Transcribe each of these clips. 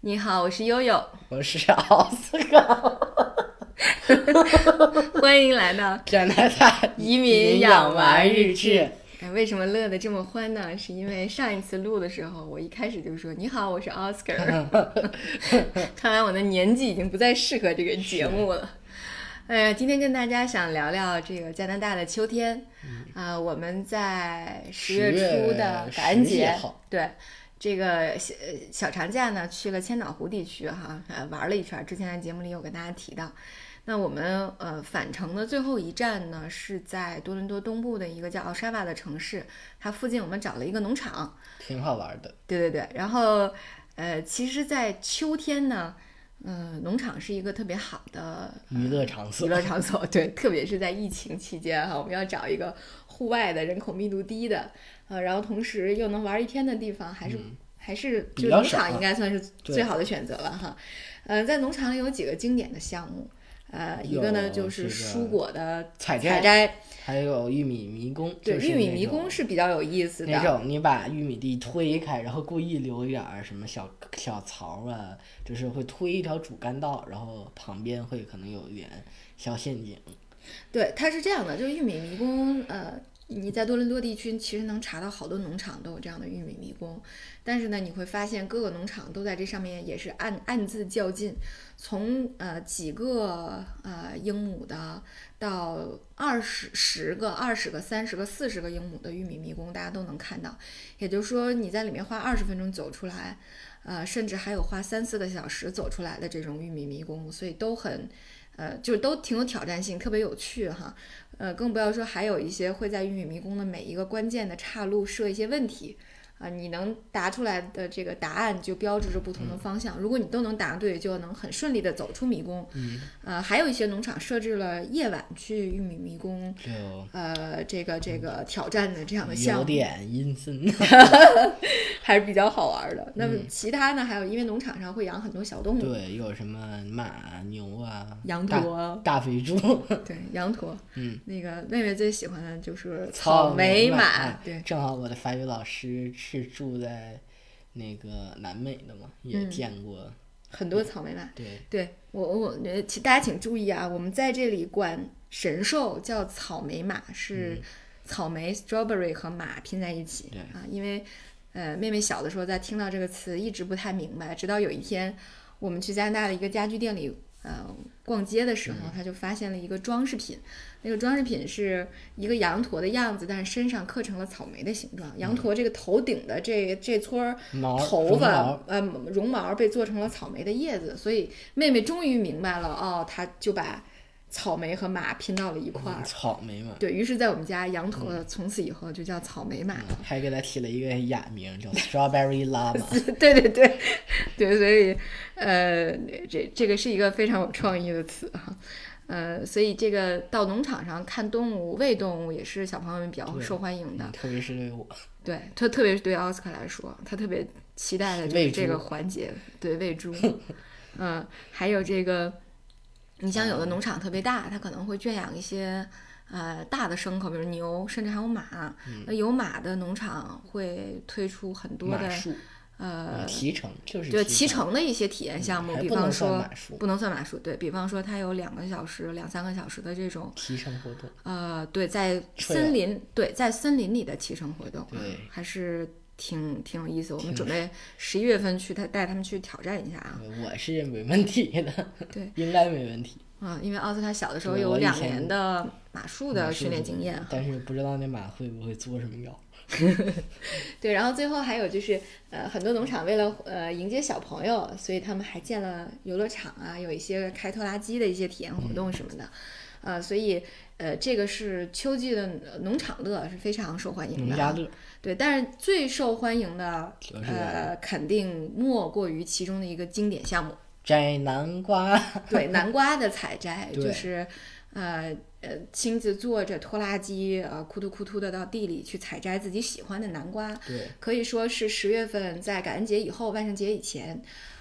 你好，我是悠悠，我是奥斯卡，欢迎来到加拿大移民养养娃日日志。哎，为什么乐得这么欢呢？是因为上一次录的时候，我一开始就说你好，我是 Oscar。看来我的年纪已经不再适合这个节目了。哎呀，今天跟大家想聊聊这个加拿大的秋天。啊、我们在十月初的感恩节，对这个小呃小长假呢，去了千岛湖地区哈，呃玩了一圈儿。之前在节目里有跟大家提到。那我们呃返程的最后一站呢，是在多伦多东部的一个叫奥沙瓦的城市，它附近我们找了一个农场。挺好玩的。对对对，然后呃，其实，在秋天呢，呃，农场是一个特别好的娱乐场所娱乐场所，对，特别是在疫情期间哈，我们要找一个户外的、人口密度低的，呃，然后同时又能玩一天的地方，还是、还是就农场应该算是最好的选择了哈。呃，在农场里有几个经典的项目，呃，一个呢就是蔬果的采采摘，还有玉米迷宫，对，就是玉米迷宫是比较有意思的。那种你把玉米地推开，然后故意留一点儿什么小小槽啊，就是会推一条主干道，然后旁边会可能有一点小陷阱。对，它是这样的，就是玉米迷宫，呃，你在多伦多地区其实能查到好多农场都有这样的玉米迷宫，但是呢，你会发现各个农场都在这上面也是暗暗自较劲，从呃几个呃英亩的到二十十个、二十个、三十个、四十个英亩的玉米迷宫，大家都能看到。也就是说，你在里面花二十分钟走出来，呃，甚至还有花三四个小时走出来的这种玉米迷宫，所以都很。呃，就是都挺有挑战性，特别有趣哈。呃，更不要说还有一些会在玉米迷宫的每一个关键的岔路设一些问题啊、你能答出来的这个答案就标志着不同的方向。如果你都能答对，就能很顺利的走出迷宫。嗯，呃，还有一些农场设置了夜晚去玉米迷宫，就呃，这个这个挑战的这样的项有目。点阴森。还是比较好玩的。那么其他呢？还有因为农场上会养很多小动物，对，有什么马、牛啊，羊驼，大肥猪，对，羊驼。嗯，那个妹妹最喜欢的就是草莓马。对，正好我的法语老师是住在那个南美的嘛，也嗯见过。很多草莓马。对，对我我呃，请大家请注意啊，我们在这里管神兽叫草莓马，是草莓 strawberry 和马拼在一起对啊，因为呃妹妹小的时候在听到这个词一直不太明白，直到有一天我们去加拿大的一个家具店里呃逛街的时候，他就发现了一个装饰品，那个装饰品是一个羊驼的样子，但是身上刻成了草莓的形状，羊驼这个头顶的这这撮儿毛头发呃绒毛被做成了草莓的叶子，所以妹妹终于明白了哦，她就把草莓和马拼到了一块儿。草莓嘛，对于是，在我们家羊驼从此以后就叫草莓马了。还给它起了一个雅名叫 Strawberry Llama。对对对对，所以呃，这这个是一个非常有创意的词哈。呃，所以这个到农场上看动物、喂动物也是小朋友们比较受欢迎的嗯。特别是对我，对，特特别是对奥斯卡来说，他特别期待的就是这个环节，对喂猪，嗯，还有这个，你像有的农场特别大，它可能会圈养一些呃大的牲口，比如牛，甚至还有马。那有马的农场会推出很多的，呃呃，骑乘就是对骑骑乘的一些体验项目，比方说马术不能算马术，对比方说它有两个小时、两三个小时的这种骑乘活动。呃，对，在森林，对，在森林里的骑乘活动，啊对还是挺挺有意思。我们准备十一月份去，他带他们去挑战一下啊。我是没问题的，对，应该没问题。啊，因为奥斯卡小的时候有两年的马术的训练经验。但是不知道那马会不会作什么妖。对，然后最后还有就是，呃，很多农场为了呃迎接小朋友，所以他们还建了游乐场啊，有一些开拖拉机的一些体验活动什么的，呃，所以呃，这个是秋季的呃农场乐是非常受欢迎的啊。农家乐对，但是最受欢迎的呃，肯定莫过于其中的一个经典项目，摘南瓜，对，南瓜的采摘，就是呃呃亲自坐着拖拉机，呃，哭突哭突的到地里去采摘自己喜欢的南瓜，对，可以说是十月份在感恩节以后、万圣节以前，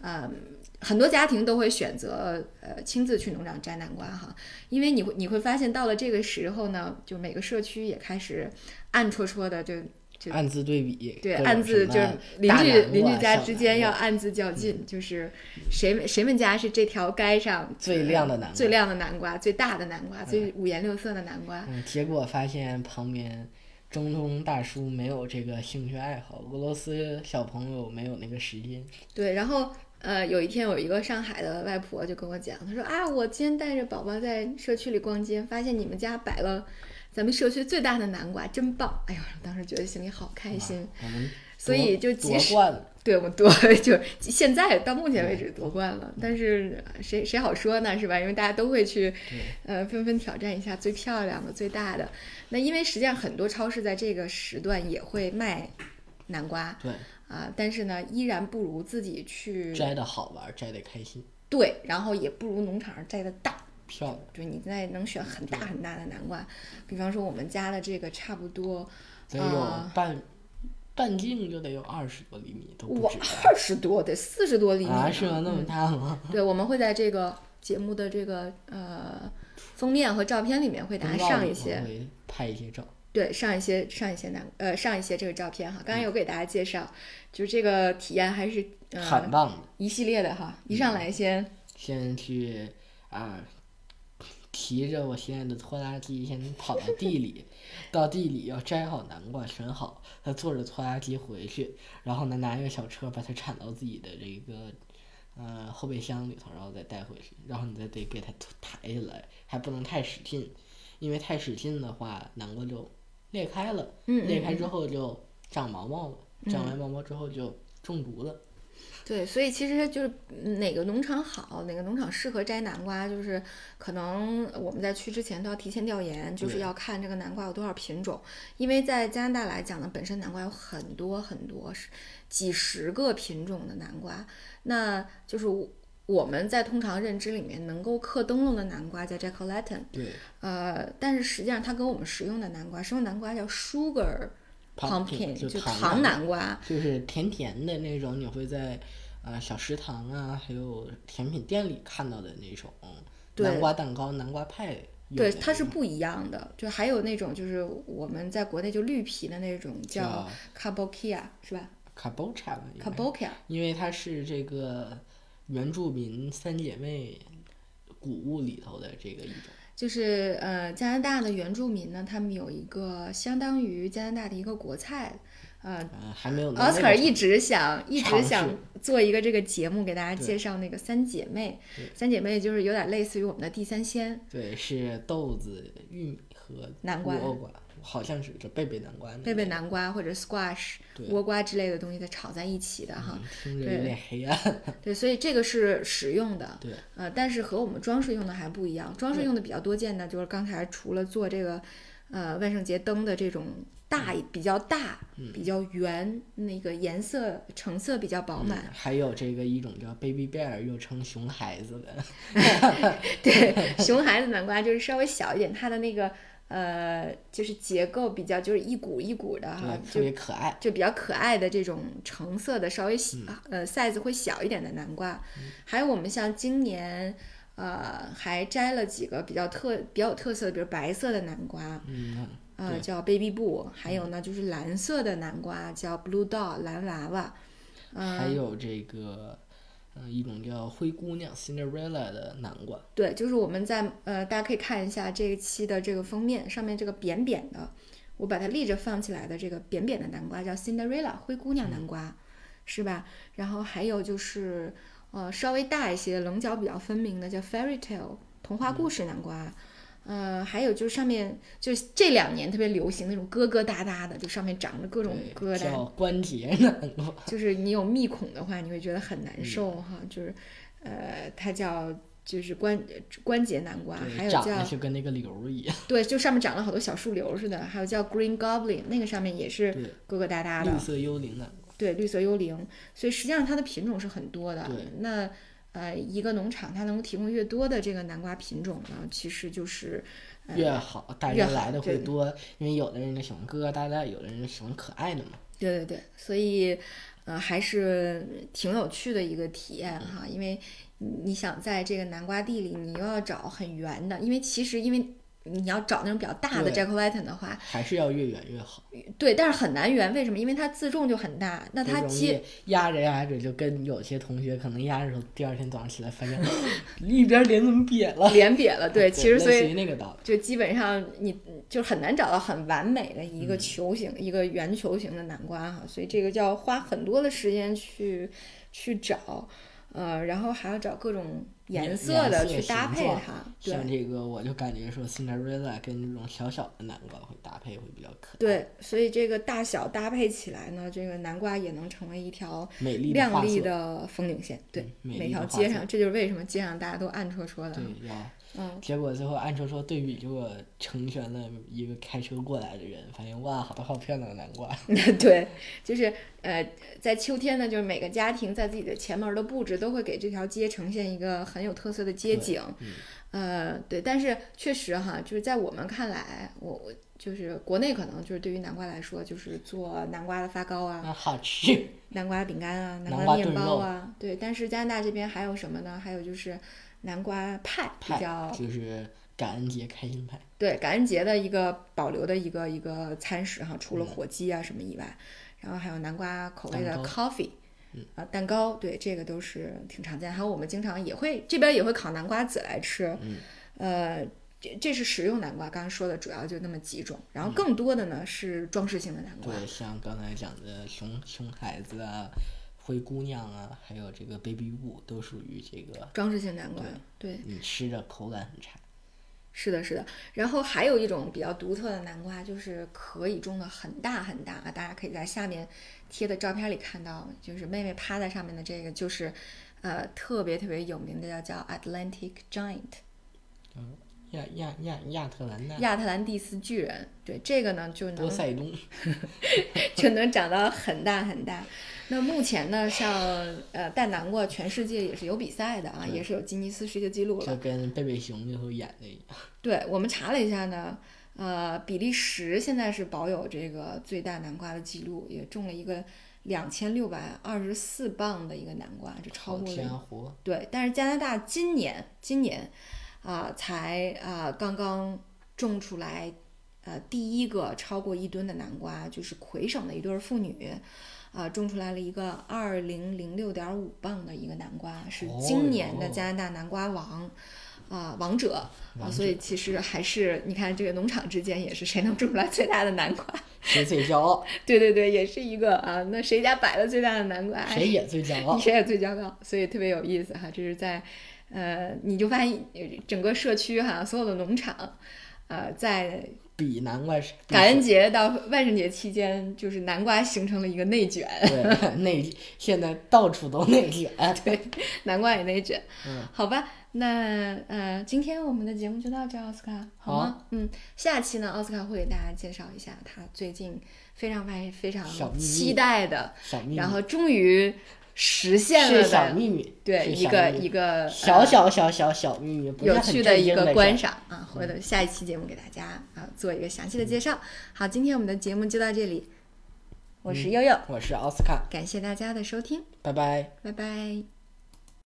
嗯，很多家庭都会选择呃亲自去农场摘南瓜哈，因为你会你会发现到了这个时候呢，就每个社区也开始暗戳戳的就就暗自对比，对，暗自就是邻居邻居家之间要暗自较劲，就是谁们谁们家是这条街上最亮的南瓜最亮的南瓜、最大的南瓜、最五颜六色的南瓜。嗯，结果发现旁边中东大叔没有这个兴趣爱好，俄罗斯小朋友没有那个时间。对，然后呃，有一天有一个上海的外婆就跟我讲，她说啊，我今天带着宝宝在社区里逛街，发现你们家摆了咱们社区最大的南瓜，真棒！哎呦，当时觉得心里好开心。我们所以 就即使了，对我们夺就现在到目前为止夺冠了，但是呃谁谁好说呢，是吧？因为大家都会去，呃，纷纷挑战一下最漂亮的、最大的。那因为实际上很多超市在这个时段也会卖南瓜对，啊、但是呢，依然不如自己去摘的好玩，摘的开心，对，然后也不如农场上摘的大。漂亮。就你现在能选很大很大的南瓜，比方说我们家的这个差不多得有啊半、半径就得有二十多厘米，都不哇止二十多得四十多厘米啊，呢是吗？那么嗯大吗？对，我们会在这个节目的这个呃封面和照片里面会给大家上一些，会拍一些照，对，上一些上一些南呃上一些这个照片哈。刚刚才有给大家介绍，就是这个体验还是很呃棒的。一系列的哈。一上来先先去啊，提着我心爱的拖拉机，先跑到地里，到地里要摘好南瓜，选好，他坐着拖拉机回去，然后呢拿一个小车把它铲到自己的这个呃后备箱里头，然后再带回去，然后你再得给它抬起来，还不能太使劲，因为太使劲的话，南瓜就裂开了，嗯裂开嗯。之后就长毛毛了，长完毛毛之后就中毒了。对，所以其实就是嗯哪个农场好，哪个农场适合摘南瓜，就是可能我们在去之前都要提前调研，就是要看这个南瓜有多少品种，因为在加拿大来讲呢，本身南瓜有很多很多，是几十个品种的南瓜，那就是我我们在通常认知里面能够刻灯笼的南瓜叫 Jack o' Lantern，对呃，但是实际上它跟我们食用的南瓜，食用南瓜叫 sugar pumpkin，就就糖糖南瓜。就是甜甜的那种，你会在呃小食堂啊，还有甜品店里看到的那种南瓜蛋糕、南瓜派对，它是不一样的。就还有那种就是我们在国内就绿皮的那种叫叫 kabokia 是吧该？kabokia 因为它是这个原住民三姐妹谷物里头的这个一种。就是呃加拿大的原住民呢，他们有一个相当于加拿大的一个国菜。呃，呃，还没有到奥斯卡一直想一直想做一个这个节目，给大家介绍那个三姐妹。三姐妹就是有点类似于我们的地三鲜，对是豆子、玉米和南瓜倭瓜，好像是这贝贝南瓜贝贝南瓜或者 squash 对倭瓜之类的东西，它炒在一起的哈。嗯听着对有点黑暗。对，所以这个是实用的，对，呃，但是和我们装饰用的还不一样。装饰用的比较多见的就是刚才除了做这个，呃，万圣节灯的这种大、比较大、比较圆，那个颜色成色比较饱满。嗯还有这个一种叫 baby bear，又称熊孩子的，对，熊孩子南瓜就是稍微小一点，它的那个呃，就是结构比较就是一股一股的哈，，特别可爱。就比较可爱的这种橙色的，稍微小、嗯。呃 size 会小一点的南瓜，还有我们像今年呃还摘了几个比较特比较有特色的，比如白色的南瓜，嗯，呃叫 baby boo，还有呢就是蓝色的南瓜叫 blue doll 蓝娃娃，嗯、还有这个，嗯、一种叫灰姑娘 Cinderella 的南瓜，对，就是我们在呃，大家可以看一下这一期的这个封面上面这个扁扁的，我把它立着放起来的这个扁扁的南瓜叫 Cinderella 灰姑娘南瓜，是吧？然后还有就是呃稍微大一些、棱角比较分明的叫 Fairy Tale 童话故事南瓜。呃，还有就是上面就是这两年特别流行那种疙疙瘩瘩的，就上面长着各种疙瘩，叫关节 南瓜，就是你有密孔的话，你会觉得很嗯难受哈。就是，呃，它叫就是关关节南瓜，还，有叫就跟那个瘤儿一样，对，就上面长了好多小树瘤似的，还有叫 Green Goblin，那个上面也是，疙疙瘩瘩的，绿色幽灵南瓜，对，绿色幽灵。所以实际上它的品种是很多的对。那呃，一个农场它能够提供越多的这个南瓜品种呢，其实就是呃越好，大家来的会多，因为有的人就喜欢疙疙瘩瘩，有的人就喜欢可爱的嘛。对对对，所以呃还是挺有趣的一个体验哈，因为你你想在这个南瓜地里，你又要找很圆的，因为其实因为你要找那种比较大的 Jack Lantern 的话，还是要越远越好。对，但是很难圆，为什么？因为它自重就很大，那它接压着压着，就跟有些同学可能压着时候，第二天早上起来发现 一边脸怎么瘪了。脸瘪了，对，其实所以于那个道理。就基本上你就很难找到很完美的一个嗯球形、一个圆球形的南瓜哈，所以这个就要花很多的时间去去找，呃，然后还要找各种颜颜色的去搭配它，像这个，我就感觉说 Cinderella 跟这种小小的南瓜会搭配会比较可爱，对，所以这个大小搭配起来呢，这个南瓜也能成为一条美丽的亮丽的风景线，对嗯，每条街上，这就是为什么街上大家都暗戳戳的，对，要嗯，结果最后暗戳戳对比，结果成全了一个开车过来的人，发现哇，好多好漂亮的南瓜，对，就是呃，在秋天呢，就是每个家庭在自己的前门的布置都会给这条街呈现一个很有特色的街景，嗯呃，对，但是确实哈，就是在我们看来，我我就是国内可能就是对于南瓜来说，就是做南瓜的发糕啊，啊，好吃，南瓜饼干啊，南南瓜面包啊，对。但是加拿大这边还有什么呢？还有就是南瓜派，比派较就是感恩节开心派，对感恩节的一个保留的一个一个餐食哈，除了嗯火鸡啊什么以外，然后还有南瓜口味的 coffee，嗯啊蛋糕，对这个都是挺常见。还有我们经常也会这边也会烤南瓜籽来吃，嗯呃。这这是食用南瓜，刚刚说的主要就那么几种，然嗯后更多的呢是装饰性的南瓜。对，像刚才讲的熊熊孩子啊，灰姑娘啊，还有这个 baby 雾，都属于这个装饰性南瓜，对，你吃着口感很差。是的，是的。然后还有一种比较独特的南瓜，就是可以种的很大很大啊，大家可以在下面贴的照片里看到，就是妹妹趴在上面的这个，就是呃特别特别有名的叫叫 Atlantic Giant 嗯亚亚亚亚特兰大亚特兰蒂斯巨人。对，这个呢就能波塞冬，就能长到很大很大。那目前呢，像呃大南瓜，全世界也是有比赛的啊，也是有吉尼斯世界纪录了就。跟贝贝熊那时候演的一样。对我们查了一下呢，呃，比利时现在是保有这个最大南瓜的记录，也种了一个两千六百二十四磅的一个南瓜，这超好过了。对，但是加拿大今年今年啊、才啊、刚刚种出来呃第一个超过一吨的南瓜，就是魁省的一对儿妇女。啊，种出来了一个二零零六点五磅的一个南瓜，是哦今年的加拿大南瓜王，啊、王者啊，王所以其实还是你看这个农场之间也是谁能种出来最大的南瓜，谁最骄傲，对对对，也是一个啊，那谁家摆了最大的南瓜，哎谁也最骄 傲。谁也最骄傲，所以特别有意思哈。这是在，呃，你就发现呃整个社区哈，所有的农场，呃，在比南瓜是感恩节到万圣节期间，就是南瓜形成了一个内卷，对 内现在到处都内卷。对，南瓜也内卷。嗯，好吧，那呃，今天我们的节目就到这，奥斯卡，好吗？嗯，下期呢，奥斯卡会给大家介绍一下他最近非常非常非常期待的，然后终于 实现了是小，秘密，对一个一个小呃小小小小秘密，不是有趣的一个观赏啊，或者下一期节目给大家啊做一个详细的介绍。好，今天我们的节目就到这里，我是悠悠，我是奥斯卡，感谢大家的收听，拜拜。拜拜。